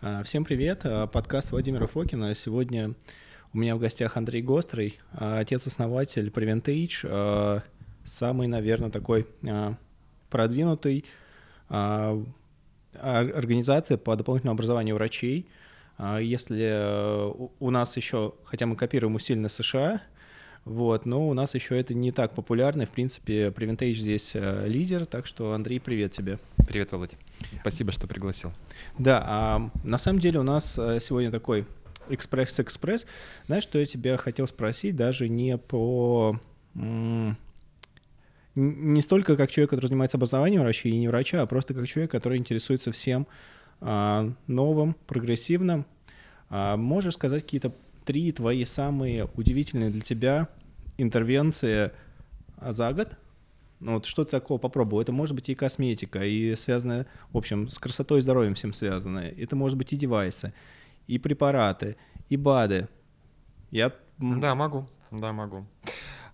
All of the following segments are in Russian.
А, всем привет, а, подкаст Владимира Фокина. Сегодня у меня в гостях Андрей Гострый, а, отец-основатель Preventage, самый, наверное, такой продвинутый организация по дополнительному образованию врачей. Если у нас еще, хотя мы копируем усиленно США, вот, но у нас еще это не так популярно. В принципе, Preventage здесь э, лидер, так что, Андрей, привет тебе. Привет, Володь. Спасибо, что пригласил. Да, а на самом деле у нас э, сегодня такой экспресс-экспресс. Знаешь, что я тебя хотел спросить, даже не по не столько как человек, который занимается образованием врача и не врача, а просто как человек, который интересуется всем а, новым, прогрессивным. А, можешь сказать какие-то три твои самые удивительные для тебя интервенции за год. Ну вот что-то такого попробовал. Это может быть и косметика, и связанное, в общем, с красотой и здоровьем всем связанное. Это может быть и девайсы, и препараты, и БАДы. Я... Да, могу. Да, могу.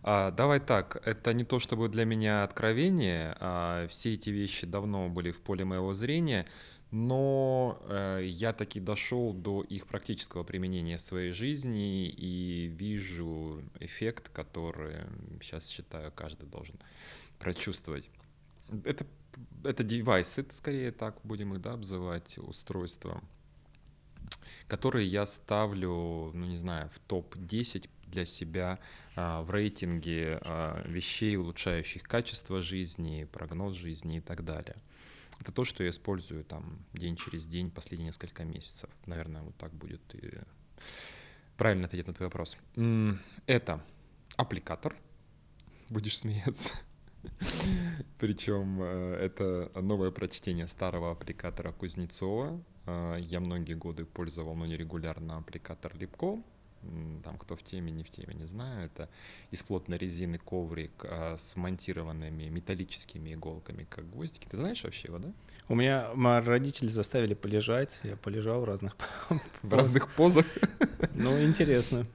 А, давай так, это не то чтобы для меня откровение, а все эти вещи давно были в поле моего зрения, но э, я таки дошел до их практического применения в своей жизни и вижу эффект, который сейчас считаю каждый должен прочувствовать. Это, это девайсы, это скорее так будем их да, обзывать, устройства, которые я ставлю, ну не знаю, в топ-10 для себя а, в рейтинге а, вещей, улучшающих качество жизни, прогноз жизни и так далее. Это то, что я использую там день через день последние несколько месяцев. Наверное, вот так будет и правильно ответить на твой вопрос. Это аппликатор. Будешь смеяться. Причем э, это новое прочтение старого аппликатора Кузнецова. Э, я многие годы пользовал, но нерегулярно аппликатор Липко там кто в теме, не в теме, не знаю, это из плотной резины коврик а, с монтированными металлическими иголками, как гвоздики. Ты знаешь вообще его, да? У меня мои родители заставили полежать, я полежал в разных в разных позах. Ну, интересно.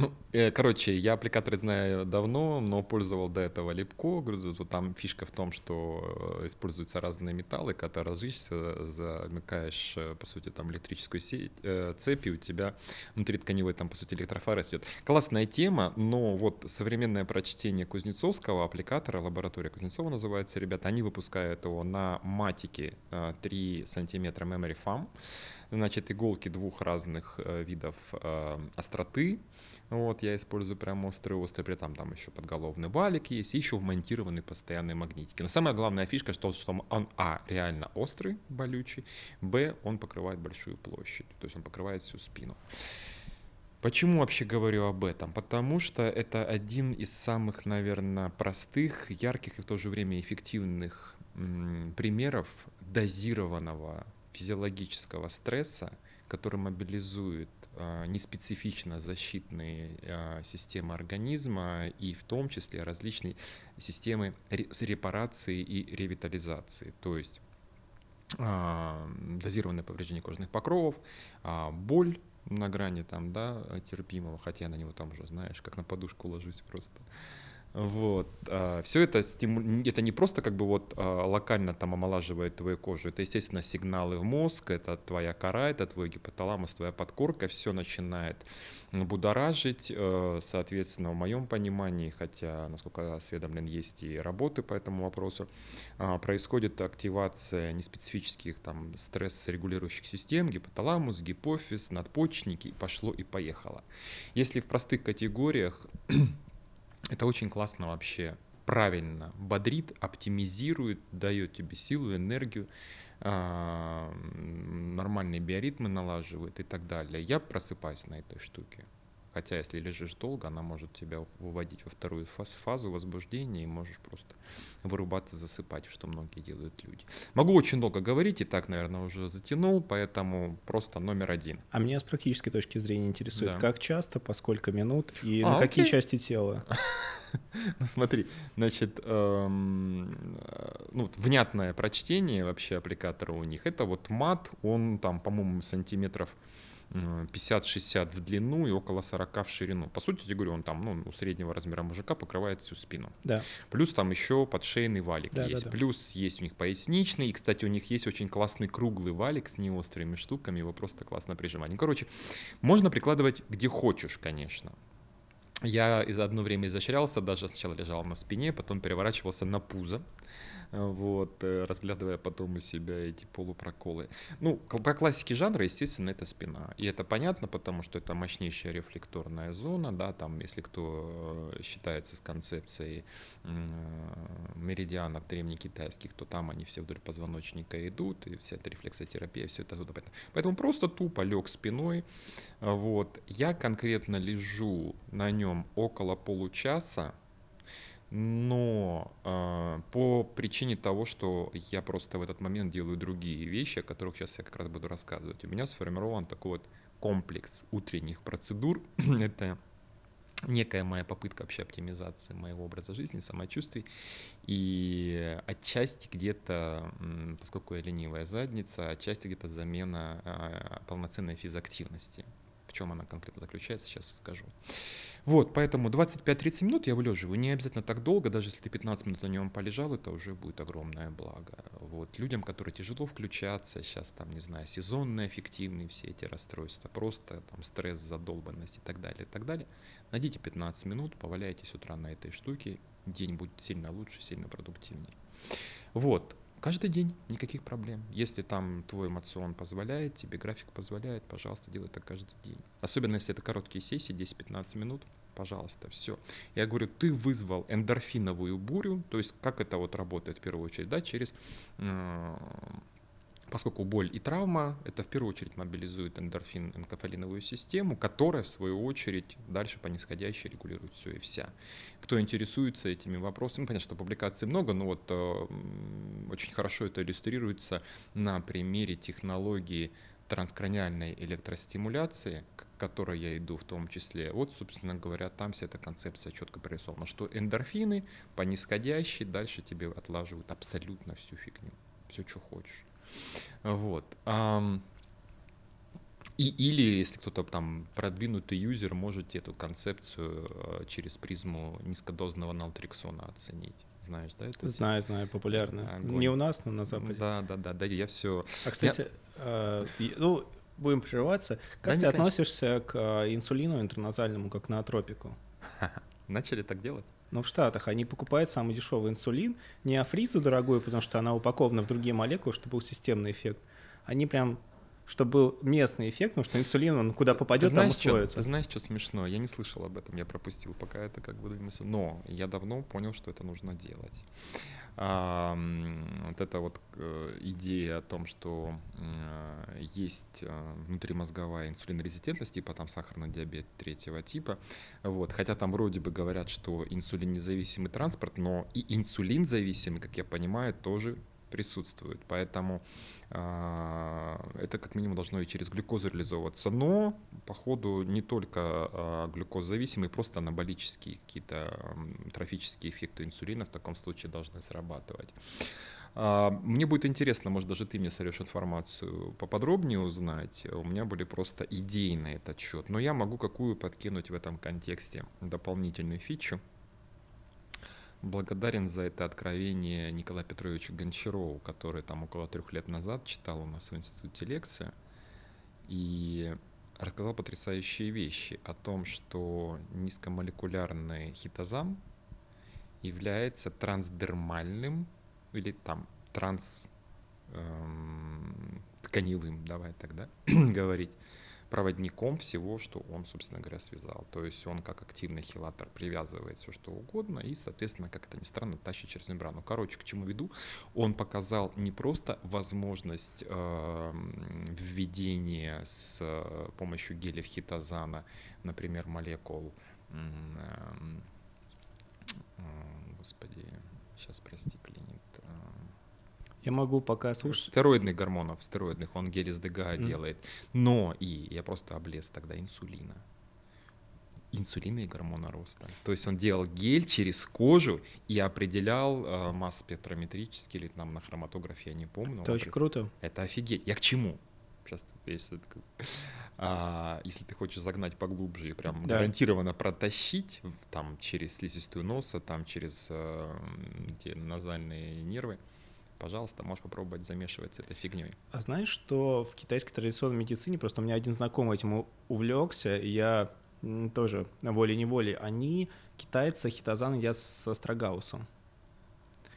Ну, э, короче, я аппликаторы знаю давно, но пользовал до этого. Говорю, там фишка в том, что э, используются разные металлы, когда ты разжишься, замыкаешь, э, по сути, там электрическую сеть, цепь, и у тебя внутри тканевой там, по сути, электрофара идет. Классная тема, но вот современное прочтение кузнецовского аппликатора, лаборатория Кузнецова называется, ребята, они выпускают его на матике 3 сантиметра memory foam значит, иголки двух разных видов остроты. Вот, я использую прям острый, острый, при этом там еще подголовный валик есть, еще вмонтированные постоянные магнитики. Но самая главная фишка, что, что он, а, реально острый, болючий, б, он покрывает большую площадь, то есть он покрывает всю спину. Почему вообще говорю об этом? Потому что это один из самых, наверное, простых, ярких и в то же время эффективных примеров дозированного физиологического стресса, который мобилизует неспецифично защитные э, системы организма и в том числе различные системы репарации и ревитализации. То есть э, дозированное повреждение кожных покровов, боль на грани там, да, терпимого, хотя я на него там уже, знаешь, как на подушку ложусь просто. Вот. А, Все это, стиму... это не просто как бы вот а, локально там омолаживает твою кожу, это, естественно, сигналы в мозг, это твоя кора, это твой гипоталамус, твоя подкорка, все начинает будоражить, э, соответственно, в моем понимании, хотя, насколько осведомлен, есть и работы по этому вопросу, а, происходит активация неспецифических там стресс-регулирующих систем, гипоталамус, гипофиз, надпочечники, пошло и поехало. Если в простых категориях это очень классно вообще, правильно бодрит, оптимизирует, дает тебе силу, энергию, а, нормальные биоритмы налаживает и так далее. Я просыпаюсь на этой штуке. Хотя, если лежишь долго, она может тебя выводить во вторую фазу возбуждения, и можешь просто вырубаться, засыпать, что многие делают люди. Могу очень долго говорить, и так, наверное, уже затянул, поэтому просто номер один. А меня с практической точки зрения интересует, да. как часто, по сколько минут и а, на окей. какие части тела? Ну, смотри, значит, эм, ну, внятное прочтение вообще аппликатора у них, это вот мат, он там, по-моему, сантиметров 50-60 в длину и около 40 в ширину. По сути, я говорю, он там ну, у среднего размера мужика покрывает всю спину. Да. Плюс там еще подшейный валик Да, да, есть. да. Плюс есть у них поясничный. И, кстати, у них есть очень классный круглый валик с неострыми штуками. Его просто классно прижимать. Ну, короче, можно прикладывать где хочешь, конечно. Я из одно время изощрялся, даже сначала лежал на спине, потом переворачивался на пузо, э, вот, э, разглядывая потом у себя эти полупроколы. Ну, по классике жанра, естественно, это спина. И это понятно, потому что это мощнейшая рефлекторная зона, да, там, если кто э, считается с концепцией э, меридианов древнекитайских, то там они все вдоль позвоночника идут, и вся эта рефлексотерапия, все это туда. Поэтому- просто тупо лег спиной, Вот. Я конкретно лежу на нем около получаса, но а, по причине того, что я просто в этот момент делаю другие вещи, о которых сейчас я как раз буду рассказывать. У меня сформирован такой вот комплекс утренних процедур. Это некая моя попытка вообще оптимизации моего образа жизни, самочувствий. И отчасти где-то, поскольку я ленивая задница, отчасти где-то замена а, полноценной физактивности. В чем она конкретно заключается, сейчас скажу. Вот, поэтому 25-30 минут я вылеживаю. Не обязательно так долго, даже если ты 15 минут на нем полежал, это уже будет огромное благо. Вот, людям, которые тяжело включаться, сейчас там, не знаю, сезонные, эффективные все эти расстройства, просто там стресс, задолбанность и так далее, и так далее, найдите 15 минут, поваляйтесь с утра на этой штуке, день будет сильно лучше, сильно продуктивнее. Вот, каждый день, никаких проблем. Если там твой эмоцион позволяет, тебе график позволяет, пожалуйста, делай это каждый день. Особенно если это короткие сессии, 10-15 минут, пожалуйста, все. Я говорю, ты вызвал эндорфиновую бурю, то есть как это вот работает в первую очередь, да, через э, Поскольку боль и травма, это в первую очередь мобилизует эндорфин энкефалиновую систему, которая в свою очередь дальше по нисходящей регулирует все и вся. Кто интересуется этими вопросами, понятно, что публикаций много, но вот э, очень хорошо это иллюстрируется на примере технологии транскраниальной электростимуляции, к которой я иду в том числе. Вот, собственно говоря, там вся эта концепция четко прорисована, что эндорфины по нисходящей дальше тебе отлаживают абсолютно всю фигню, все, что хочешь. Вот. И, или, если кто-то там продвинутый юзер, можете эту концепцию э, через призму низкодозного налтриксона оценить. Знаешь, да? Это Знаю, знаю, популярно. Огонь. Не у нас, но на Западе. Да, да, да, да, я все. А, кстати, э, и- ну, будем прерываться. Как Да, ты конечно. относишься к э, инсулину интерназальному, как наотропику? Начали так делать? Ну, в Штатах они покупают самый дешевый инсулин, не афризу дорогую, потому что она упакована в другие молекулы, чтобы был системный эффект. Они прям, чтобы был местный эффект, потому что инсулин, он куда попадет, там знаешь, что, усвоится. знаешь, что смешно? Я не слышал об этом, я пропустил, пока это как бы. Но я давно понял, что это нужно делать. Вот эта вот э, идея о том, что э, есть э, внутримозговая инсулинорезистентность, типа там сахарный диабет третьего типа, вот, хотя там вроде бы говорят, что инсулин независимый транспорт, но и инсулин зависимый, как я понимаю, тоже присутствует. Поэтому а, это как минимум должно и через глюкозу реализовываться. Но, походу, не только а, глюкозависимые, просто анаболические какие-то трофические эффекты инсулина в таком случае должны срабатывать. А, Мне будет интересно, может, даже ты мне сорешь информацию поподробнее узнать. У меня были просто идеи на этот счет. Но я могу какую подкинуть в этом контексте дополнительную фичу. Благодарен за это откровение Николаю Петровичу Гончарову, который там около трех лет назад читал у нас в институте лекцию и рассказал потрясающие вещи о том, что низкомолекулярный хитозам является трансдермальным или там транс эм, тканевым, давай тогда говорить, проводником всего, что он, собственно говоря, связал. То есть он как активный хилатор привязывает все, что угодно, и, соответственно, как это ни странно, тащит через мембрану. Короче, к чему веду? Он показал не просто возможность эм, введения с э, помощью гелев хитозана, например, молекул, эм, э, господи, сейчас, прости, клинит, э, Я могу пока слушать. стероидных гормонов, стероидных, он гель из ДГА Мгм. делает. Но и я просто облез тогда инсулина. Инсулина и гормона роста. То есть он делал гель через кожу и определял э, масс спектрометрически или там на хроматографе, я не помню. Это очень круто. Это офигеть. Я к чему? Сейчас как- А если ты хочешь загнать поглубже и прям Да. гарантированно протащить там через слизистую носа, там через э, назальные нервы, пожалуйста, можешь попробовать замешивать с этой фигней. А знаешь, что в китайской традиционной медицине, просто у меня один знакомый этим увлекся, и я тоже волей-неволей, они, китайцы, хитозан едят с астрогаусом.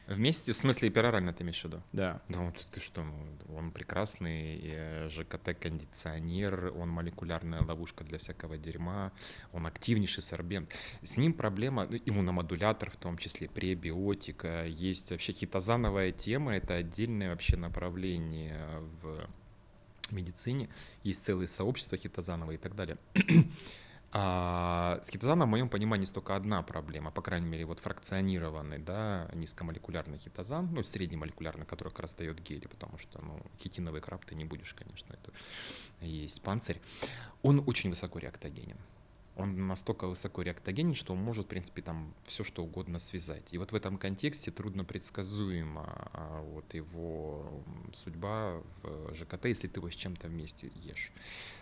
Вместе, в смысле, перорально ты имеешь в виду? Да. Ну, ты- ты что, он прекрасный э, ЖКТ-кондиционер, он молекулярная ловушка для всякого дерьма, он активнейший сорбент. С ним проблема, ну, иммуномодулятор в том числе, пребиотика, есть вообще хитозановая тема, это отдельное вообще направление в медицине, есть целые сообщества хитозановые и так далее. А с хитозаном, в моем понимании, только одна проблема, по крайней мере, вот фракционированный, да, низкомолекулярный хитозан, ну, среднемолекулярный, который как раз дает гели, потому что, ну, хитиновый краб ты не будешь, конечно, это есть панцирь. Он очень высоко реактогенен. Он настолько высоко реактогенен, что он может, в принципе, там все что угодно связать. И вот в этом контексте трудно предсказуема а, вот его судьба в ЖКТ, если ты его с чем-то вместе ешь.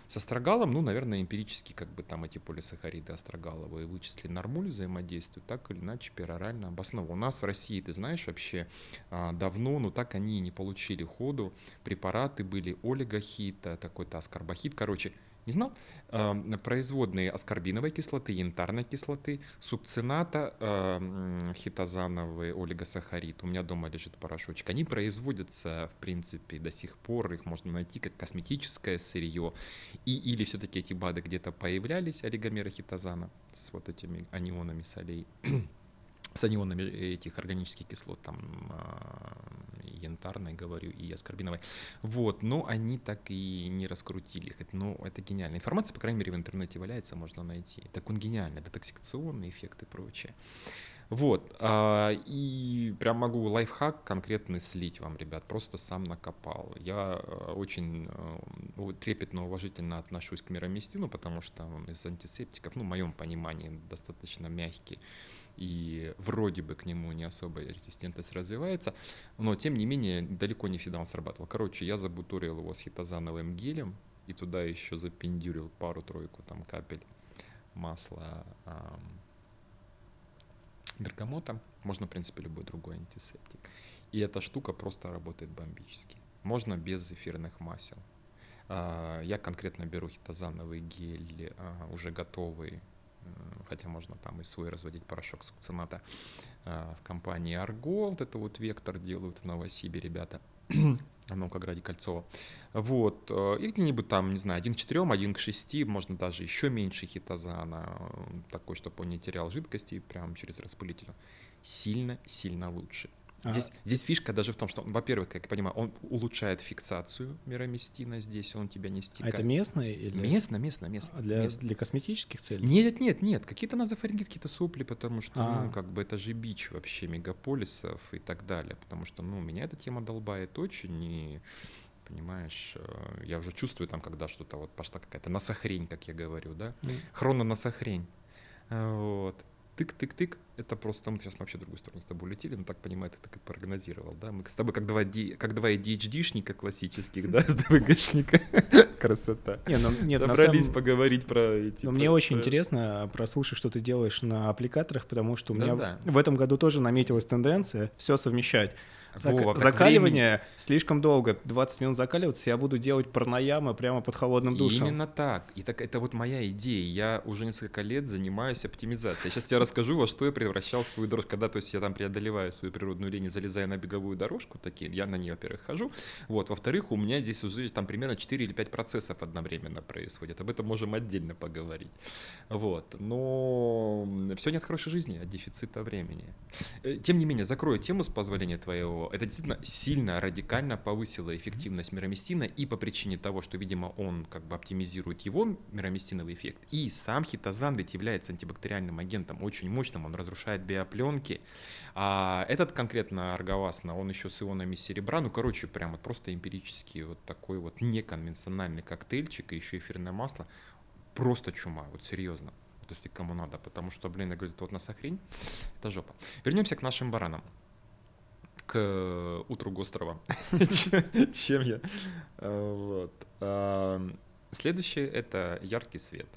С астрогалом, ну, наверное, эмпирически как бы там эти полисахариды астрогаловые вычисли нормуль взаимодействуют, так или иначе перорально обосновано. У нас в России, ты знаешь, вообще а, давно, но так они и не получили ходу. Препараты были олигохита, такой-то аскорбохит, короче, не знал? Производные аскорбиновой кислоты, янтарной кислоты, сукцината, а, м, хитозановый олигосахарид. У меня дома лежит порошочек. Они производятся, в принципе, до сих пор. Их можно найти как косметическое сырье. И или все-таки эти БАДы где-то появлялись, олигомеры хитозана, с вот этими анионами солей, с анионами этих органических кислот, там а, янтарной, говорю, и аскорбиновой. Вот, но они так и не раскрутили их. Это, Ну, гениально. Информация, по крайней мере, в интернете валяется, можно найти. Так он гениальный, детоксикационный эффект и прочее. Вот, а, и прям могу лайфхак конкретный слить вам, ребят, просто сам накопал. Я э, очень э, трепетно, уважительно отношусь к мироместину, потому что он из антисептиков, ну, в моем понимании, достаточно мягкий, и вроде бы к нему не особо резистентность развивается, но, тем не менее, далеко не всегда он срабатывал. Короче, я забутурил его с хитозановым гелем, и туда еще запендюрил пару-тройку там капель масла ам, бергамота, можно, в принципе, любой другой антисептик. И эта штука просто работает бомбически. Можно без эфирных масел. А, Я конкретно беру хитозановый гель, а, уже готовый, хотя можно там и свой разводить порошок сукцината а, в компании Арго, вот это вот Вектор делают в Новосибе ребята, в Наукограде Кольцово. Вот, э, и где-нибудь там, не знаю, один к четырем, один к шести, можно даже еще меньше хитозана, э, такой, чтобы он не терял жидкости прям через распылитель. Сильно-сильно лучше. А- Здесь, здесь фишка даже в том, что, во-первых, как я понимаю, он улучшает фиксацию мироместина здесь, он тебя не А стекает. это местное или Местно, местно, местно. А для, местно. для косметических целей? Нет, нет, нет, какие-то назофарингит, какие-то сопли, потому что, А. ну, как бы это же бич вообще мегаполисов и так далее, потому что, ну, меня эта тема долбает очень, и, понимаешь, э, я уже чувствую там, когда что-то вот пошла какая-то насохрень, как я говорю, да, Ну, хрононасохрень, А, вот, тык-тык-тык, это просто, мы сейчас вообще в другую сторону с тобой улетели, но так понимаю, ты так и прогнозировал, да, мы с тобой как два, ди- как два ADHD-шника классических, да, с ДВГшника, красота. Не, ну, нет, Собрались самом- поговорить про эти... Но мне про- очень про- интересно прослушать, что ты делаешь на аппликаторах, потому что у меня Да-да. в этом году тоже наметилась тенденция все совмещать. Вова, закаливание слишком долго, 20 минут закаливаться, я буду делать пранаямы прямо под холодным душем. Именно так. И так это вот моя идея. Я уже несколько лет занимаюсь оптимизацией. Сейчас тебе расскажу, во что я превращал свою дорожку. Когда, то есть, я там преодолеваю свою природную линию, залезаю на беговую дорожку, такие, я на ней, во-первых, хожу. Вот, во-вторых, у меня здесь уже там примерно 4 или 5 процессов одновременно происходит. Об этом можем отдельно поговорить. Вот. Но все не от хорошей жизни, а от дефицита времени. Э, Тем не менее, закрою тему с позволения твоего. Это действительно сильно, радикально повысило эффективность мироместина и по причине того, что, видимо, он как бы оптимизирует его мироместиновый эффект. И сам хитозан ведь является антибактериальным агентом, очень мощным, он разрушает биопленки. А этот конкретно арговасна, он еще с ионами серебра, ну, короче, прям вот просто эмпирический вот такой вот неконвенциональный коктейльчик и еще эфирное масло. Просто чума, вот серьезно. Если кому надо, потому что, блин, я говорю, это вот насохрень, это жопа. Вернемся к нашим баранам. К э, утру Гострова. Чем я? Э, Вот. А, Следующее — это яркий свет.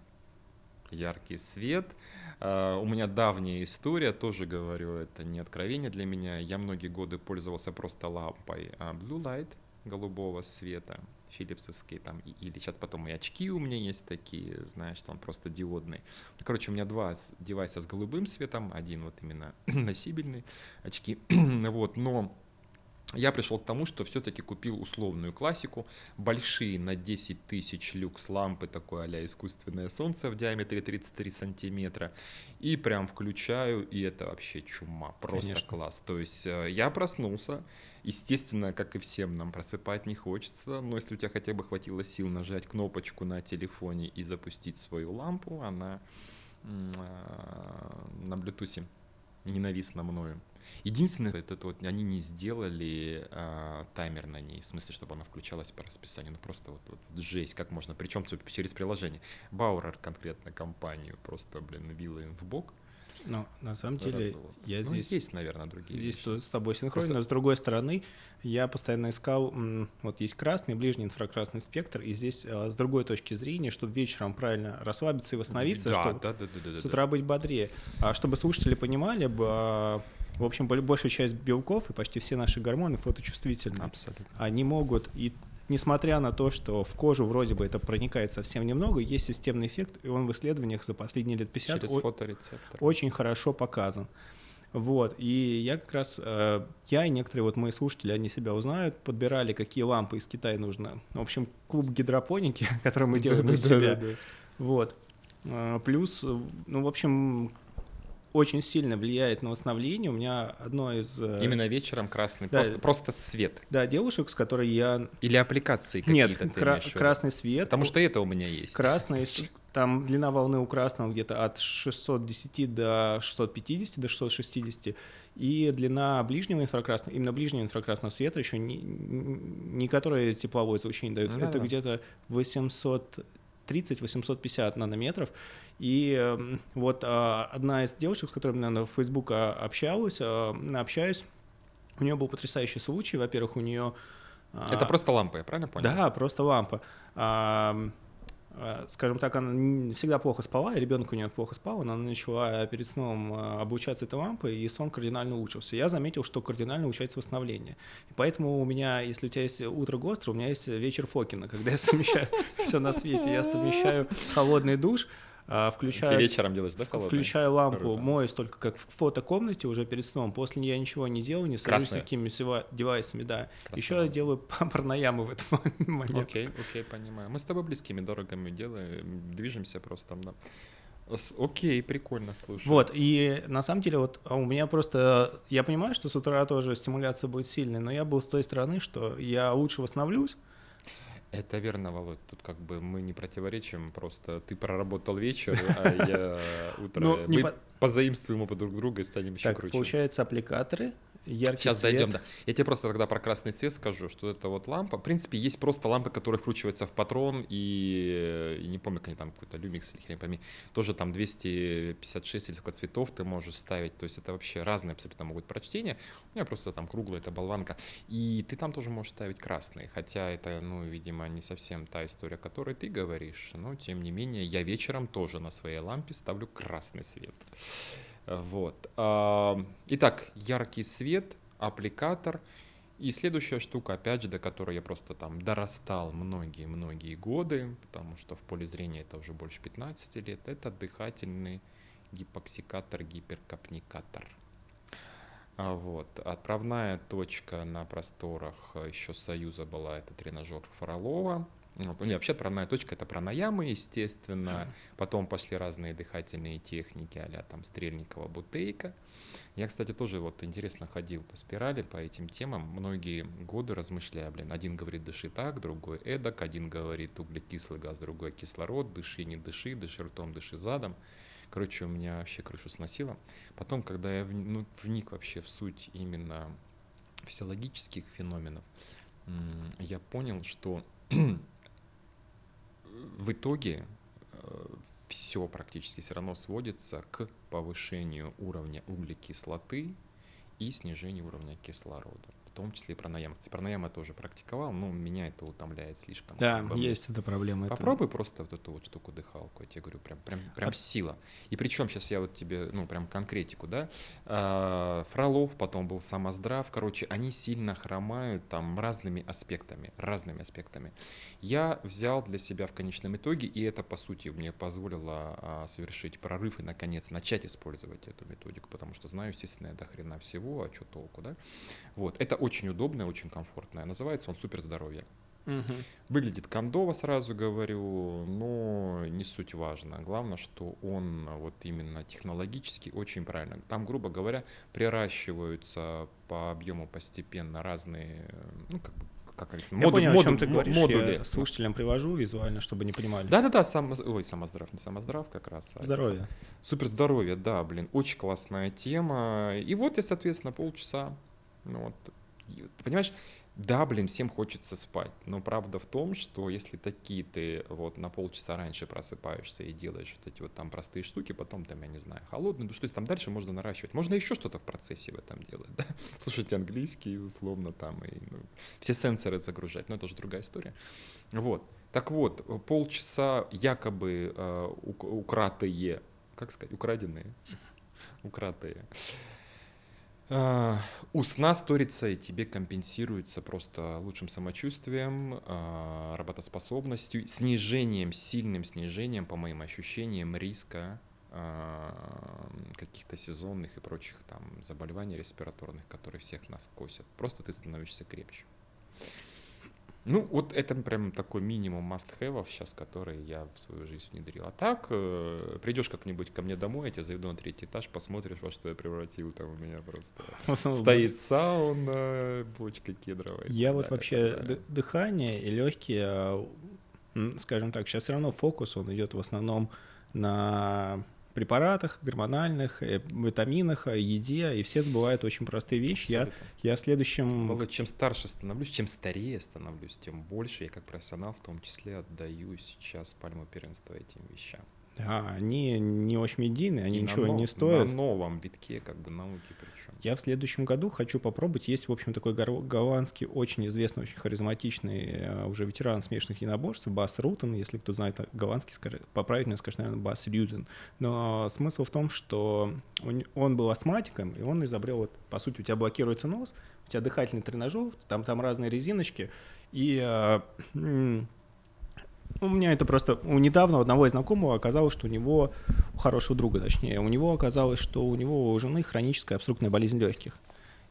Яркий свет. Uh, у меня давняя история, тоже говорю, это не откровение для меня. Я многие годы пользовался просто лампой Blue Light голубого света филипсовский там, или сейчас потом и очки у меня есть такие, знаешь, он просто диодный. Короче, у меня два девайса с голубым светом, один вот именно носибельный очки, вот, но я пришел к тому, что все-таки купил условную классику, большие на 10 тысяч люкс лампы, такое а искусственное солнце в диаметре 33 сантиметра, и прям включаю, и это вообще чума, просто Конечно. класс. То есть э, я проснулся, естественно, как и всем, нам просыпать не хочется, но если у тебя хотя бы хватило сил нажать кнопочку на телефоне и запустить свою лампу, она а, на Bluetooth ненавистна мною. Единственное, это вот они не сделали а, таймер на ней, в смысле, чтобы она включалась по расписанию. Ну просто вот, вот жесть, как можно, причем через приложение. Баурер конкретно компанию просто, блин, вилы в бок. Ну, на самом деле, я ну, здесь... Есть, наверное, другие Здесь вещи. с тобой синхронно, Просто... с другой стороны, я постоянно искал, вот есть красный, ближний инфракрасный спектр, и здесь а, с другой точки зрения, чтобы вечером правильно расслабиться и восстановиться, да, чтобы да, да, да, да, с утра да. быть бодрее. А чтобы слушатели понимали, а, в общем, большая часть белков и почти все наши гормоны фоточувствительны. Абсолютно. Они могут, и несмотря на то, что в кожу вроде бы это проникает совсем немного, есть системный эффект, и он в исследованиях за последние лет 50 Через фоторецептор. очень хорошо показан. Вот, и я как раз, э, я и некоторые вот мои слушатели, они себя узнают, подбирали, какие лампы из Китая нужно. В общем, клуб гидропоники, который мы делаем для себя. Вот. Э, плюс, ну, в общем, очень сильно влияет на восстановление. У меня одно из... Э, Именно вечером красный, да, просто, просто свет. Да, девушек, с которой я... Или аппликации какие-то Нет, кра- красный свет. Потому что это у меня есть. Красный, там длина волны у красного где-то от 610 до 650, до 660. И длина ближнего инфракрасного, именно ближнего инфракрасного света, еще не, не которое тепловое излучение дают, да, это да. где-то 830-850 нанометров. И эм, вот а, одна из девушек, с которой я на Facebook общалась, а, общаюсь, у нее был потрясающий случай. Во-первых, у нее... А, Это просто лампа, я правильно понял? Да, просто лампа. Скажем так, она всегда плохо спала, и ребенок у нее плохо спал, она начала перед сном обучаться этой лампой, и сон кардинально улучшился. Я заметил, что кардинально улучшается восстановление. И поэтому у меня, если у тебя есть утро Гостро, у меня есть вечер Фокина, когда я совмещаю все на свете. Я совмещаю холодный душ, включаю, Ты вечером делаешь, да, холодный? Включаю лампу, Круто. моюсь только как в фотокомнате уже перед сном. После нее я ничего не делаю, не сажусь с никакими девайсами, да. Красная. Еще я делаю парноямы в этот момент. Окей, окей, понимаю. Мы с тобой близкими дорогами делаем, движемся просто там, да. Окей, прикольно, слушай. Вот, и на самом деле вот а у меня просто, я понимаю, что с утра тоже стимуляция будет сильной, но я был с той стороны, что я лучше восстановлюсь, это верно, Володь. Тут как бы мы не противоречим, просто ты проработал вечер, а я утро. Мы позаимствуем оба друг друга и станем еще круче. Получается, аппликаторы яркий Сейчас свет. зайдем, да. Я тебе просто тогда про красный цвет скажу, что это вот лампа. В принципе, есть просто лампы, которые вкручиваются в патрон, и, и не помню, как они там, какой-то люмикс или хрен пойми, тоже там 256 или сколько цветов ты можешь ставить, то есть это вообще разные абсолютно могут прочтения. У меня просто там круглая эта болванка, и ты там тоже можешь ставить красный, хотя это, ну, видимо, не совсем та история, о которой ты говоришь, но тем не менее я вечером тоже на своей лампе ставлю красный свет. Вот. Итак, яркий свет, аппликатор. И следующая штука, опять же, до которой я просто там дорастал многие-многие годы, потому что в поле зрения это уже больше 15 лет, это дыхательный гипоксикатор, гиперкапникатор. А вот. Отправная точка на просторах еще Союза была это тренажер Фролова. Вот. У меня вообще отправная точка это пранаямы, естественно. Потом пошли разные дыхательные техники, а там Стрельникова, Бутейка. Я, кстати, тоже вот интересно ходил по спирали, по этим темам. Многие годы размышляя, блин, один говорит дыши так, другой эдак, один говорит углекислый газ, другой кислород, дыши, не дыши, дыши ртом, дыши задом. Короче, у меня вообще крышу сносило. Потом, когда я ну, вник вообще в суть именно физиологических феноменов, я понял, что в итоге э, все практически все равно сводится к повышению уровня углекислоты и снижению уровня кислорода. Том числе и пранаям. Кстати, пранаям я тоже практиковал, но меня это утомляет слишком. Да, Как бы, есть эта проблема. это- Попробуй просто вот эту вот штуку дыхалку, я тебе говорю, прям, прям, прям А- сила. И причем сейчас я вот тебе, ну, прям конкретику, да, А, Фролов, потом был Самоздрав, короче, они сильно хромают там разными аспектами, разными аспектами. Я взял для себя в конечном итоге, и это, по сути, мне позволило а, совершить прорыв и, наконец, начать использовать эту методику, потому что знаю, естественно, я до хрена всего, а что толку, да? Вот, это очень удобно, очень комфортно. Называется он «Супер здоровье». Мгм. Выглядит кондово, сразу говорю, но не суть важно. Главное, что он вот именно технологически очень правильно. Там, грубо говоря, приращиваются по объему постепенно разные, ну, как бы, как это, Я моду- понял, о моду- чем ты говоришь. модули. Я слушателям приложу визуально, чтобы не понимали. Да-да-да, сам, ой, самоздрав, не самоздрав как раз. а Здоровье. Супер здоровье, да, блин, очень классная тема. И вот я, соответственно, полчаса. Ну вот, понимаешь, да, блин, всем хочется спать, но правда в том, что если такие ты вот на полчаса раньше просыпаешься и делаешь вот эти вот там простые штуки, потом там, я не знаю, холодный, ну что там дальше можно наращивать. Можно еще что-то в процессе в этом делать, да? Слушать английский, условно, там, и ну, все сенсоры загружать, но это уже другая история. Вот. Так вот, полчаса якобы э, ук- укратые, как сказать, украденные, укратые, а, у сна сторится и тебе компенсируется просто лучшим самочувствием, а, работоспособностью, снижением, сильным снижением, по моим ощущениям, риска а, каких-то сезонных и прочих там заболеваний респираторных, которые всех нас косят. Просто ты становишься крепче. Ну, вот это прям такой минимум must-have сейчас, который я в свою жизнь внедрил. А так, э, придешь как-нибудь ко мне домой, я тебя заведу на третий этаж, посмотришь, во что я превратил, там у меня просто стоит сауна, бочка кедровая. Я вот вообще дыхание и легкие, а, скажем так, сейчас все равно фокус, он идет в основном на препаратах гормональных, э, витаминах, э, еде, и все забывают очень простые вещи. Я, я в следующем... Володь, чем старше становлюсь, чем старее становлюсь, тем больше я как профессионал в том числе отдаю сейчас пальму первенства этим вещам. Да, они не очень медийные, они И на ничего но- не стоят. На новом витке как бы науки причем. Я в следующем году хочу попробовать. Есть, в общем, такой голландский, очень известный, очень харизматичный э, уже ветеран смешанных единоборств, Бас Рутен. Если кто знает голландский, скажи, поправить меня, скажет, наверное, Бас Рютен. Но смысл в том, что он, он был астматиком, и он изобрел, вот, по сути, у тебя блокируется нос, у тебя дыхательный тренажер, там, там разные резиночки, и э, у меня это просто... У недавно одного из знакомого оказалось, что у него, у хорошего друга точнее, у него оказалось, что у него у жены хроническая обструктная болезнь легких.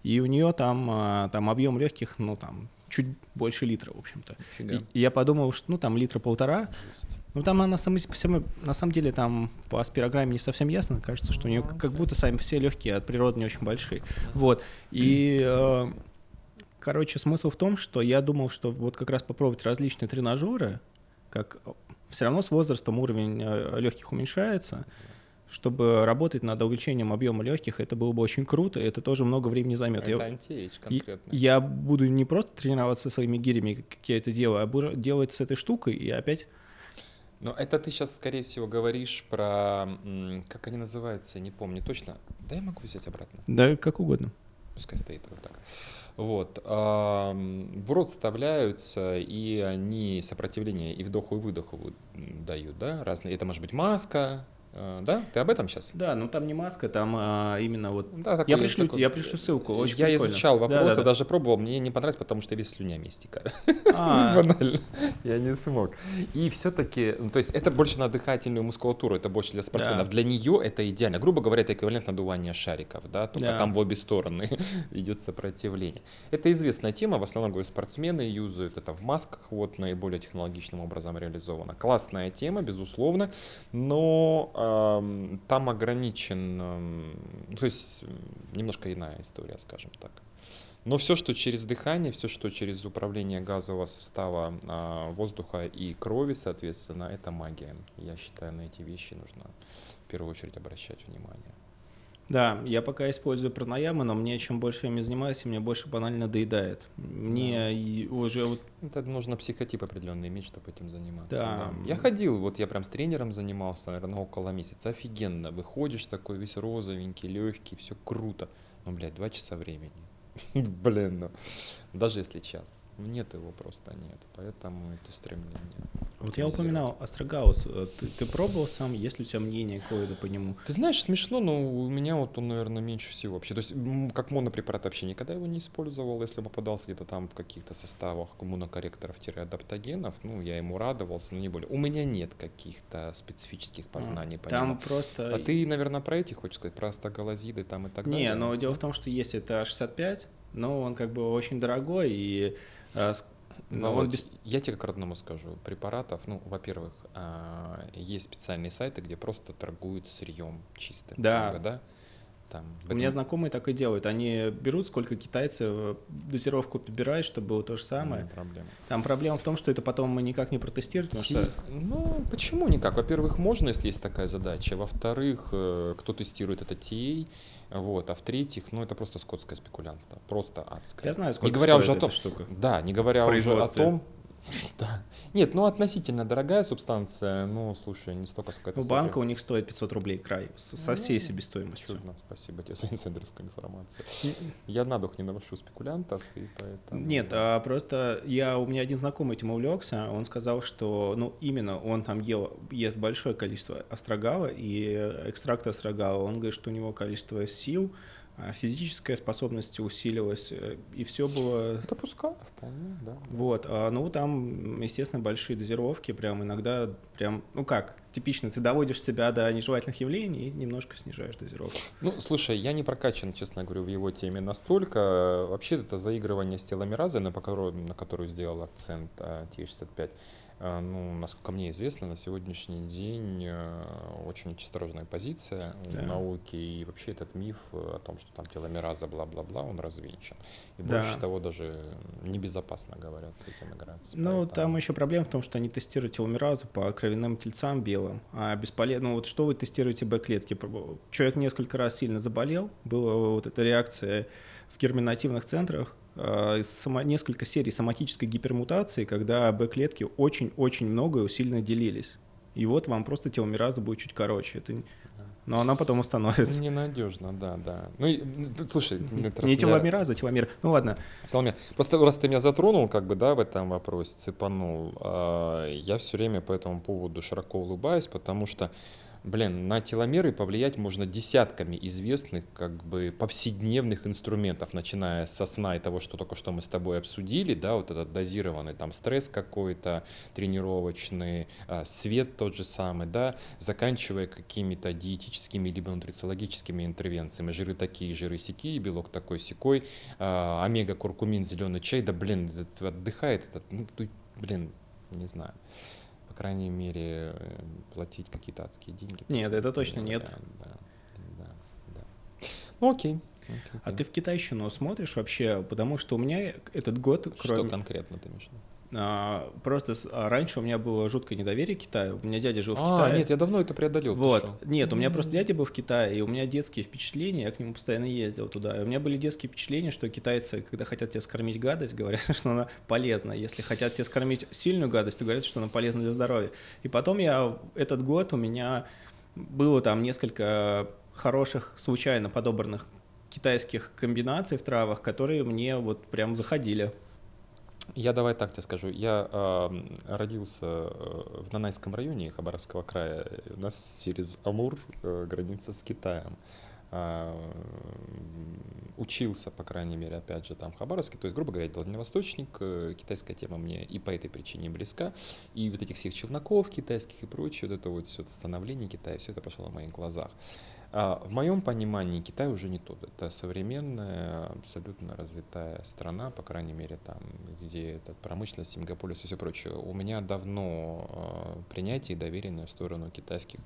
И у нее там, а, там объем легких, ну там, чуть больше литра, в общем-то. И, и я подумал, что ну там литра полтора. Ну там она сама, сама- на самом деле там по спирограмме не совсем ясно. Кажется, что у нее Ну, как будто сами все легкие от природы не очень большие. Вот. И э, короче, смысл в том, что я думал, что вот как раз попробовать различные тренажеры, как все равно с возрастом уровень легких уменьшается, чтобы работать над увеличением объема легких, это было бы очень круто, и это тоже много времени займет. Это Я- антиэйдж конкретно. я буду не просто тренироваться своими гирями, как я это делаю, а буду делать с этой штукой и опять Но это ты сейчас, скорее всего, говоришь про, как они называются, не помню точно. Да я могу взять обратно. да как угодно. Пускай стоит вот так. Вот. В рот вставляются, и они сопротивление и вдоху, и выдоху дают, да, разные. Это может быть маска, да? Ты об этом сейчас? Да, но там не маска, там а, именно вот. Да, Я пришлю, такой- я пришлю ссылку. Очень я прикольно. изучал вопросы, да, да. даже пробовал, мне не понравилось, потому что весь слюнями истекаю. А, Банально. Я не смог. И все-таки, то есть это больше на дыхательную мускулатуру, это больше для спортсменов. Для нее это идеально. Грубо говоря, это эквивалент надувания шариков, да, только там в обе стороны идет сопротивление. Это известная тема, в основном говорю, спортсмены юзают это в масках, вот наиболее технологичным образом реализовано. Классная тема, безусловно, но ам, там ограничен, ну, то есть немножко иная история, скажем так. Но все, что через дыхание, все, что через управление газового состава а, воздуха и крови, соответственно, это магия. Я считаю, на эти вещи нужно в первую очередь обращать внимание. Да, я пока использую пранаямы, но мне чем больше я ими занимаюсь, мне больше банально доедает. Мне Да. уже вот Это нужно психотип определенный иметь, чтобы этим заниматься. Да. Я ходил, вот я прям с тренером занимался, наверное, около месяца. Офигенно. Выходишь такой весь розовенький, легкий, все круто. Но, блядь, два часа времени. Блин, ну, даже если час. Нет его просто нет, поэтому эти стремления. Вот я упоминал Астрогаус. Э, ты, ты пробовал сам? Есть ли у тебя мнение какое-то по нему? Ты знаешь, смешно, но у меня вот он, наверное, меньше всего вообще. То есть как монопрепарат вообще никогда его не использовал. Если попадался где-то там в каких-то составах монокорректоров-адаптогенов, ну, я ему радовался, но не более. У меня нет каких-то специфических а, познаний а, по Там нему. просто... А ты, наверное, про эти хочешь сказать? Про астрогалазиды там и так не, далее? Не, но дело в том, что есть это 65, но он как бы очень дорогой, и а, но вот без... Я тебе как родному скажу, препаратов, ну, во-первых, а, есть специальные сайты, где просто торгуют сырьем чистым. Да. Бы, да? Там, У меня знакомые так и делают. Они берут, сколько китайцы э, дозировку подбирают, чтобы было то же самое. Не проблема. Там проблема в том, что это потом мы никак не протестируем. Ти... Что... Ну, почему никак? Во-первых, можно, если есть такая задача. Во-вторых, э, кто тестирует это TA, вот. А в-третьих, ну это просто скотское спекулянство. Просто адское. Я знаю, сколько не говоря уже о том, штука. Да, не говоря уже о том, да. Нет, ну относительно дорогая субстанция, ну слушай, не столько, сколько это Ну банка у них стоит 500 рублей край, со ну, всей себестоимостью. Чудно, спасибо тебе за инсайдерскую информацию. Я на дух не наношу спекулянтов, и поэтому... Нет, а просто я, у меня один знакомый этим увлекся, он сказал, что, ну именно он там ел, ест большое количество астрогала и экстракта астрогала, он говорит, что у него количество сил, физическая способность усилилась, э, и все было... Это пускай, вполне, да. Вот, а, ну там, естественно, большие дозировки, прям иногда, прям, ну как, типично, ты доводишь себя до нежелательных явлений и немножко снижаешь дозировку. Ну, слушай, я не прокачан, честно говорю, в его теме настолько. Вообще, это заигрывание с теломеразой, на которую, на которую сделал акцент Т-65, а, ну, насколько мне известно, на сегодняшний день э, очень осторожная позиция да. в науке, и вообще этот миф о том, что там теломераза, бла-бла-бла, он развенчан. И да. больше того, даже небезопасно говорят с этим играться. Ну, поэтому... там еще проблема в том, что они тестируют теломеразу по кровяным тельцам белым, а бесполезно, ну вот что вы тестируете Б-клетки? Человек несколько раз сильно заболел, была вот эта реакция в герминативных центрах, Э, само, несколько серий соматической гипермутации, когда Б-клетки очень-очень много и усиленно делились. И вот вам просто теломераза будет чуть короче. Это... Но она потом остановится. Ненадежно, да, да. Ну, слушай, не теломераза, теломер. Ну ладно. Теломер. Просто раз ты меня затронул, как бы, да, в этом вопросе, цепанул, а, я все время по этому поводу широко улыбаюсь, потому что Блин, на теломеры повлиять можно десятками известных, как бы, повседневных инструментов, начиная со сна и того, что только что мы с тобой обсудили, да, вот этот дозированный там стресс какой-то тренировочный, а, свет тот же самый, да, заканчивая какими-то диетическими либо нутрициологическими интервенциями, жиры такие, жиры сякие, белок такой секой, а, омега, куркумин, зеленый чай, да, блин, отдыхает этот, ну, блин, не знаю по крайней мере, э, платить какие-то адские деньги. Нет, это точно нет. Да, да, да. Ну окей. окей а ты в китайщину смотришь вообще? Потому что у меня этот год... Что кроме... конкретно ты имеешь просто а раньше у меня было жуткое недоверие к Китаю. У меня дядя жил в а, Китае. нет, я давно это преодолел. Вот. Нет, у меня просто дядя был в Китае, и у меня детские впечатления, я к нему постоянно ездил туда. И у меня были детские впечатления, что китайцы, когда хотят тебе скормить гадость, говорят, что она полезна. Если хотят тебе скормить сильную гадость, то говорят, что она полезна для здоровья. И потом я этот год у меня было там несколько хороших, случайно подобранных китайских комбинаций в травах, которые мне вот прям заходили. Я давай так тебе скажу. Я э, родился в Нанайском районе Хабаровского края. У нас через Амур э, граница с Китаем. Э, учился, по крайней мере, опять же, там Хабаровске. То есть, грубо говоря, дальневосточник. Э, китайская тема мне и по этой причине близка. И вот этих всех челноков китайских и прочее, вот это вот все становление Китая, все это пошло в моих глазах. В моем понимании Китай уже не тот. Это современная, абсолютно развитая страна, по крайней мере, там, где это промышленность, Сингапулис и все прочее. У меня давно э, принятие и доверенное в сторону китайских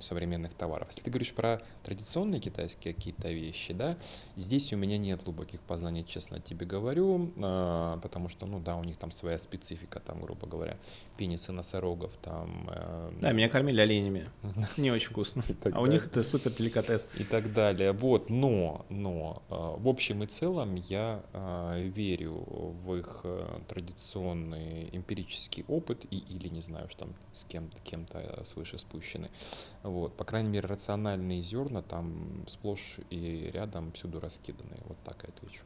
современных товаров. Если ты говоришь про традиционные китайские какие-то вещи, да, здесь у меня нет глубоких познаний, честно тебе говорю, э, потому что, ну да, у них там своя специфика, там, грубо говоря, пенисы носорогов, там... Э, да, меня кормили оленями. Не очень вкусно. А у них это супер деликатес. И так далее. Вот, но, но а, в общем и целом я а, верю в их а, традиционный эмпирический опыт и, или не знаю, что там с кем-то кем свыше спущены. Вот, по крайней мере, рациональные зерна там сплошь и рядом всюду раскиданы. Вот так я отвечу.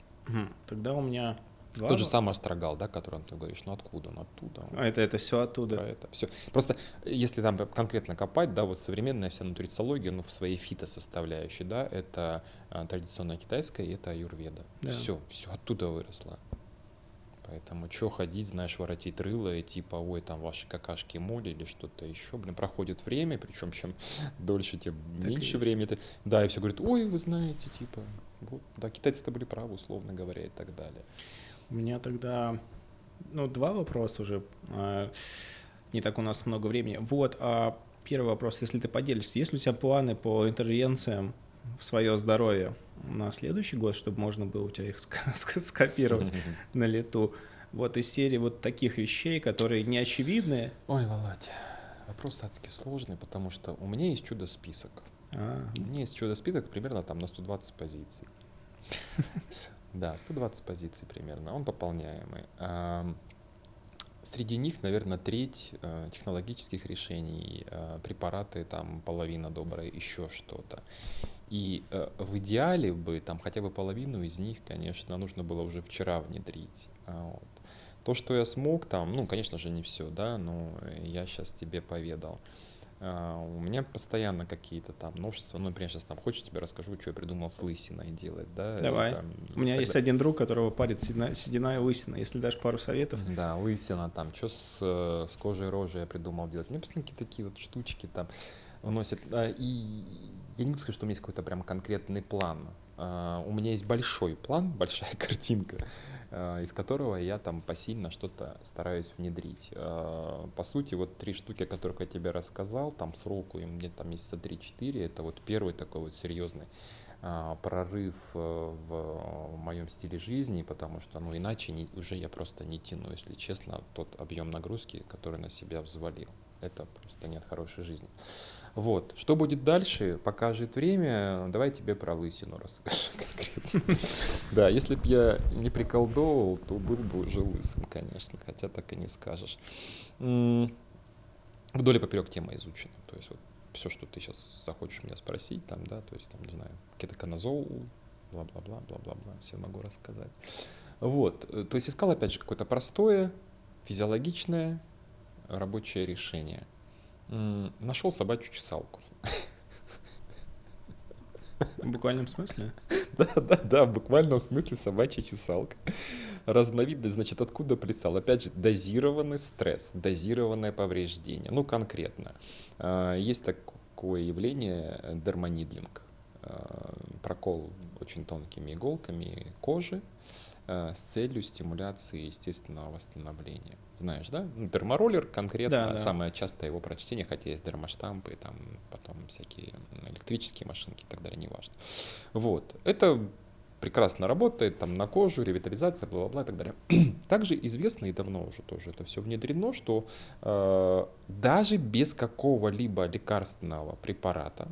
Тогда у меня Два Тот же самый астрогал, да, который ты говоришь, ну откуда, ну оттуда. А это, это все оттуда. Про это все. Просто если там конкретно копать, да, вот современная вся нутрицология, ну в своей фитосоставляющей, да, это а, традиционная китайская и это аюрведа. Да. Все, все оттуда выросло. Поэтому что ходить, знаешь, воротить рыло и типа, ой, там ваши какашки моли или что-то еще, блин, проходит время, причем чем дольше, тем так меньше времени. Ты... Да, и все говорят, ой, вы знаете, типа, вот, да, китайцы-то были правы, условно говоря, и так далее. У меня тогда, ну, два вопроса уже. А, не так у нас много времени. Вот, а первый вопрос, если ты поделишься, есть ли у тебя планы по интервенциям в свое здоровье на следующий год, чтобы можно было у тебя их скопировать на лету? Вот из серии вот таких вещей, которые не очевидны. Ой, Володь, вопрос адски сложный, потому что у меня есть чудо-список. А. У меня есть чудо-список примерно там на 120 позиций. Да, 120 позиций примерно, он пополняемый. Среди них, наверное, треть э, технологических решений, э, препараты, там половина добрая, еще что-то. И э, в идеале бы там хотя бы половину из них, конечно, нужно было уже вчера внедрить. А вот. То, что я смог там, ну, конечно же, не все, да, но я сейчас тебе поведал. У меня постоянно какие-то там новшества. Ну, например, сейчас там хочешь, тебе расскажу, что я придумал с лысиной делать, да? Давай. там, у меня есть один друг, которого парит седина, седина и лысина. Если дашь пару советов. Да, лысина там, что с, э, с кожей рожи я придумал делать. У меня постоянно какие-то такие вот штучки там уносят. И я не могу сказать, что у меня есть какой-то прям конкретный план. А, у меня есть большой план, большая картинка. Э, из которого я там посильно что-то стараюсь внедрить. Э, по сути, вот три штуки, о которых я тебе рассказал, там сроку им где-то месяца 3-4, это вот первый такой вот серьезный э, прорыв в моем стиле жизни, потому что, ну, иначе не, уже я просто не тяну, если честно, тот объем нагрузки, который на себя взвалил. Это просто нет хорошей жизни. Вот. Что будет дальше, покажет время. Давай тебе про лысину расскажу конкретно. Да, если бы я не приколдовывал, то был бы уже лысым, конечно, хотя так и не скажешь. Вдоль и поперек тема изучена. То есть вот все, что ты сейчас захочешь меня спросить, там, да, то есть, там, не знаю, кетоконазол, бла-бла-бла, бла-бла-бла, все могу рассказать. Вот, э, то есть искал, опять же, какое-то простое, физиологичное рабочее решение – Нашел собачью чесалку. В буквальном смысле? Да, да, да, в буквальном смысле собачья чесалка. Разновидность, значит, откуда прицел? Опять же, дозированный стресс, дозированное повреждение. Ну, конкретно. А, есть такое явление дермонидлинг. А, прокол очень тонкими иголками кожи Э, с целью стимуляции естественного восстановления. Знаешь, да? Ну, дермороллер конкретно, да, да. самое частое его прочтение, хотя есть дермоштампы, там потом всякие электрические машинки и так далее, неважно. Вот. Это прекрасно работает там на кожу, ревитализация, бла-бла-бла и так далее. Также известно и давно уже тоже это все внедрено, что э, даже без какого-либо лекарственного препарата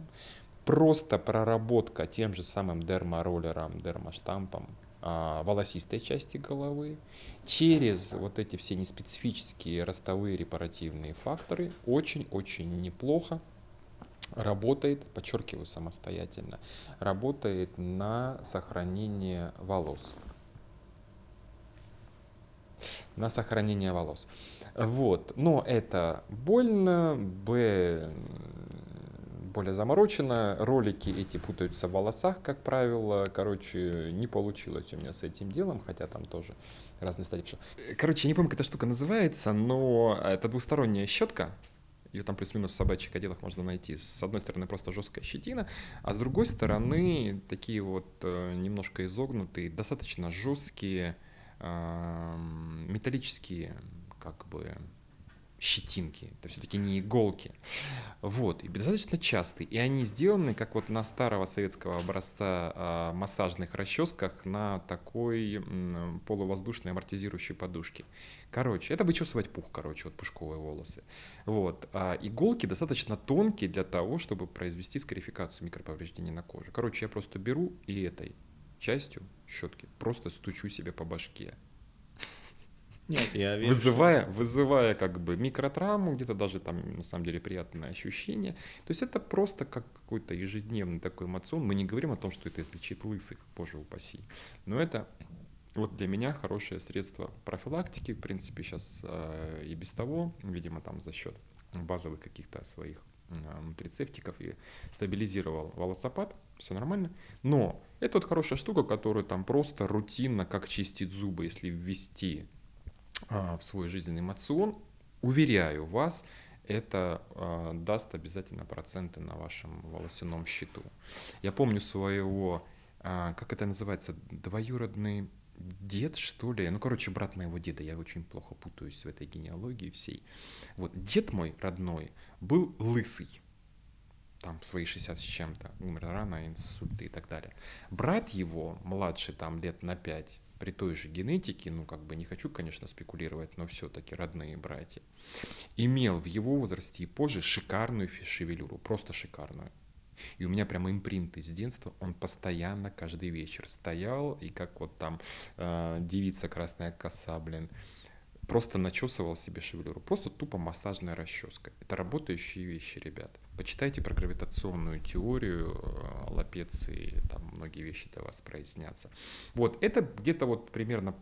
просто проработка тем же самым дермороллером, дермоштампом волосистой части головы, через вот эти все неспецифические ростовые репаративные факторы очень-очень неплохо работает, подчеркиваю самостоятельно, работает на сохранение волос. На сохранение волос. Вот. Но это больно, б более заморочено. Ролики эти путаются в волосах, как правило. Короче, не получилось у меня с этим делом, хотя там тоже разные стадии. Короче, я не помню, как эта штука называется, но это двусторонняя щетка. Ее там плюс-минус в собачьих отделах можно найти. С одной стороны просто жесткая щетина, а с другой стороны такие вот э, немножко изогнутые, достаточно жесткие металлические как бы щетинки, это все-таки не иголки. Вот, и достаточно частые. И они сделаны, как вот на старого советского образца э, массажных расческах на такой м, полувоздушной амортизирующей подушке. Короче, это вычесывать пух, короче, вот пушковые волосы. Вот, а иголки достаточно тонкие для того, чтобы произвести скарификацию микроповреждений на коже. Короче, я просто беру и этой частью щетки просто стучу себе по башке. Нет, я верю, вызывая, что... вызывая как бы микротравму, где-то даже там на самом деле приятное ощущение. То есть это просто как какой-то ежедневный такой эмоцион. Мы не говорим о том, что это излечит лысых, боже упаси. Но это вот для меня хорошее средство профилактики, в принципе, сейчас э, и без того, видимо, там за счет базовых каких-то своих э, нутрицептиков и стабилизировал волосопад, все нормально. Но это вот хорошая штука, которую там просто рутинно, как чистить зубы, если ввести в свой жизненный мацион, уверяю вас, это э, даст обязательно проценты на вашем волосяном счету. Я помню своего, э, как это называется, двоюродный дед, что ли, ну, короче, брат моего деда, я очень плохо путаюсь в этой генеалогии всей. Вот, дед мой родной был лысый, там, свои 60 с чем-то, умер рано, инсульты и так далее. Брат его, младший там лет на 5, при той же генетике, ну, как бы не хочу, конечно, спекулировать, но все-таки родные братья, имел в его возрасте и позже шикарную шевелюру, просто шикарную. И у меня прямо импринты с детства, он постоянно каждый вечер стоял, и как вот там э, девица красная коса, блин, просто начесывал себе шевелюру. Просто тупо массажная расческа. Это работающие вещи, ребят. Почитайте про гравитационную теорию э, Лапеции, там многие вещи для вас прояснятся. Вот, это где-то вот примерно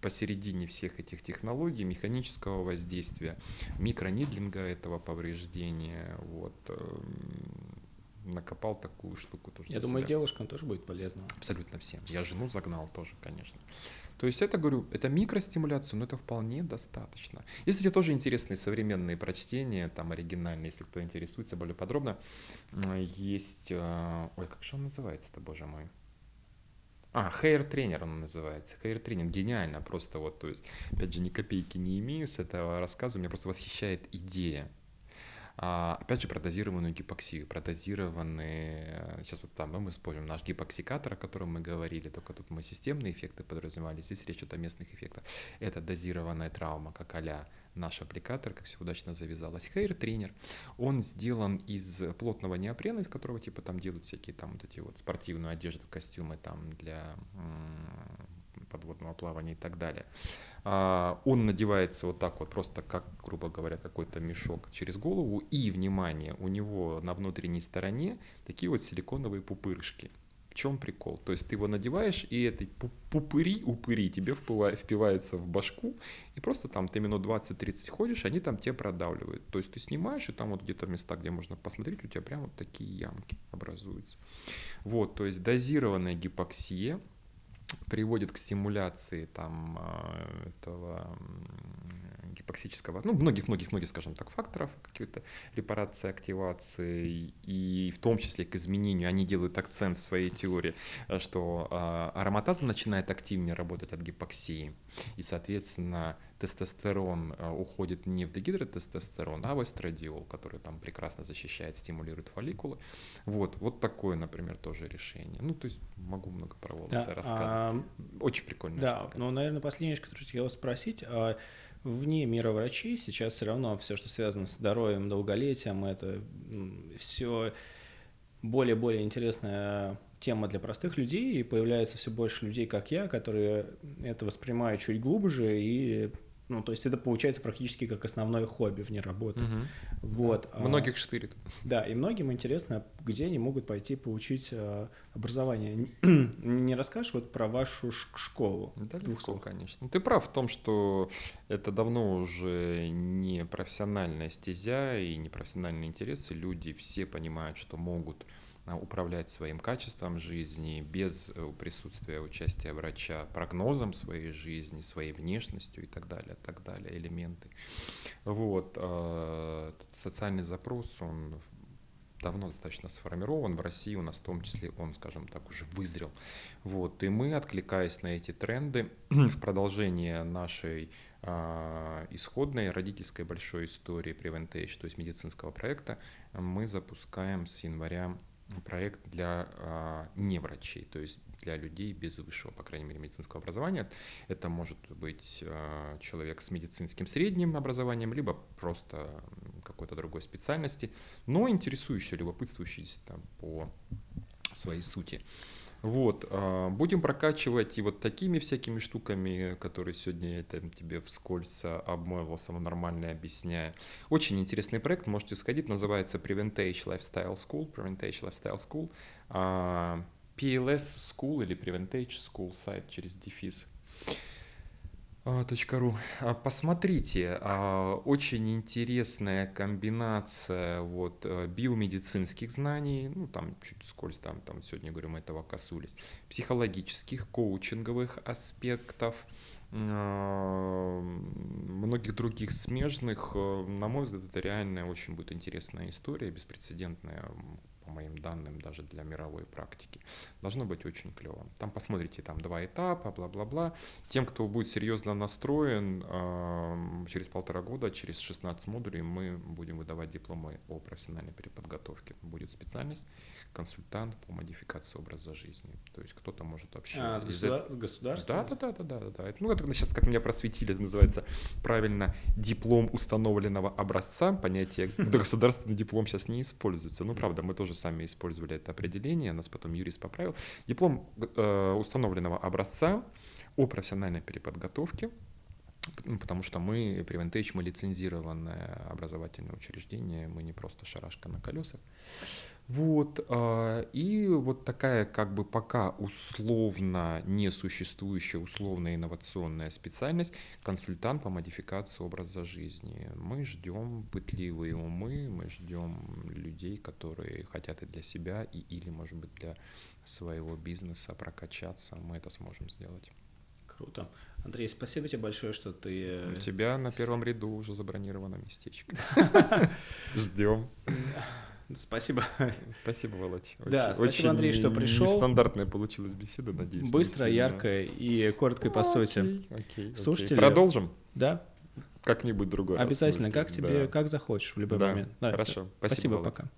посередине всех этих технологий механического воздействия, микронидлинга этого повреждения, вот, эм, накопал такую штуку тоже. Я думаю, себя. девушкам тоже будет полезно. Абсолютно всем. Я жену загнал тоже, конечно. То есть это, говорю, это микростимуляция, но это вполне достаточно. Если тебе тоже интересны современные прочтения, там оригинальные, если кто интересуется более подробно, есть... Э, ой, как же он называется-то, боже мой? А, Hair Trainer он называется. Hair Training гениально просто вот, то есть, опять же, ни копейки не имею с этого рассказа, меня просто восхищает идея опять же, продозированную гипоксию, продозированные, сейчас вот там мы используем наш гипоксикатор, о котором мы говорили, только тут мы системные эффекты подразумевали, здесь речь идет о местных эффектах. Это дозированная травма, как а наш аппликатор, как все удачно завязалось. Hair тренер, он сделан из плотного неопрена, из которого типа там делают всякие там вот эти вот спортивную одежду, костюмы там для подводного плавания и так далее. А, он надевается вот так вот, просто как, грубо говоря, какой-то мешок через голову. И, внимание, у него на внутренней стороне такие вот силиконовые пупырышки. В чем прикол? То есть ты его надеваешь, и эти пупыри, упыри тебе впиваются в башку, и просто там ты минут 20-30 ходишь, они там тебе продавливают. То есть ты снимаешь, и там вот где-то места, где можно посмотреть, у тебя прям вот такие ямки образуются. Вот, то есть дозированная гипоксия – приводит к стимуляции там а, этого гипоксического, ну, многих-многих-многих, скажем так, факторов, какие-то репарации, активации, и в том числе к изменению, они делают акцент в своей теории, что э, ароматазм начинает активнее работать от гипоксии, и, соответственно, тестостерон э, уходит не в дегидротестостерон, а в эстрадиол, который там прекрасно защищает, стимулирует фолликулы. Вот, вот такое, например, тоже решение. Ну, то есть могу много про волосы да, рассказать. А, Очень прикольно. Да, штука. но, наверное, последнее, что я хотел спросить, а вне мира врачей сейчас все равно все, что связано с здоровьем, долголетием, это все более-более интересная тема для простых людей, и появляется все больше людей, как я, которые это воспринимают чуть глубже и ну, то есть это получается практически как основное хобби вне работы. Угу. Вот. А Многих штырит. Да, и многим интересно, где они могут пойти получить а, образование. Не расскажешь вот про вашу школу? Да, слов, конечно. Ты прав в том, что это давно уже не профессиональная стезя и не профессиональные интересы. Люди все понимают, что могут управлять своим качеством жизни без э, присутствия участия врача, прогнозом своей жизни, своей внешностью и так далее, так далее, элементы. Вот. А, социальный запрос, он давно достаточно сформирован. В России у нас в том числе он, скажем так, уже вызрел. Вот. И мы, откликаясь на эти тренды, в продолжение нашей э, исходной родительской большой истории Preventage, то есть медицинского проекта, мы запускаем с января проект для а, неврачей, то есть для людей без высшего, по крайней мере, медицинского образования. Это может быть а, человек с медицинским средним образованием, либо просто какой-то другой специальности, но интересующий, любопытствующий там, по своей сути. Вот, а, будем прокачивать и вот такими всякими штуками, которые сегодня я там, тебе вскользь обмолвился, нормально объясняя. Очень интересный проект, можете сходить, называется Preventage Lifestyle School, Preventage Lifestyle School. А, PLS School или Preventage School сайт через дефис. .ру. А, посмотрите, а, очень интересная комбинация вот э, биомедицинских знаний, ну там чуть скользь, там, там сегодня говорим, этого косулись, психологических, коучинговых аспектов, а, многих других смежных. Э, на мой взгляд, это реально очень будет интересная история, беспрецедентная по моим данным, даже для мировой практики. Должно быть очень клево. Там посмотрите, там два этапа, бла-бла-бла. Тем, кто будет серьезно настроен, через полтора года, через 16 модулей мы будем выдавать дипломы о профессиональной переподготовке. Будет специальность консультант по модификации образа жизни. То есть кто-то может вообще... А, с государ... государства? Да, да, да, да, да, да. Ну, это сейчас, как меня просветили, это называется правильно диплом установленного образца. Понятие государственный диплом сейчас не используется. Ну, правда, мы тоже сами использовали это определение, нас потом юрист поправил. Диплом э, установленного образца о профессиональной переподготовке, ну, потому что мы, Preventage, мы лицензированное образовательное учреждение, мы не просто шарашка на колесах. Вот, а, и вот такая как бы пока условно несуществующая, условно инновационная специальность консультант по модификации образа жизни. Мы ждем пытливые умы, мы ждем людей, которые хотят и для себя, и или, может быть, для своего бизнеса прокачаться. Мы это сможем сделать. Круто. Андрей, спасибо тебе большое, что ты... Э, У тебя на первом ряду уже забронировано местечко. Ждем. Спасибо. Спасибо, Володь. Очень, да, спасибо, очень Андрей, что пришел. Стандартная получилась беседа, надеюсь. Быстро, яркая и коротко по сути. Окей, окей, Слушатели. Продолжим? Да. Как-нибудь другой Обязательно, раз, как тебе, да. как захочешь в любой да. момент. Да, Хорошо. Спасибо, спасибо пока.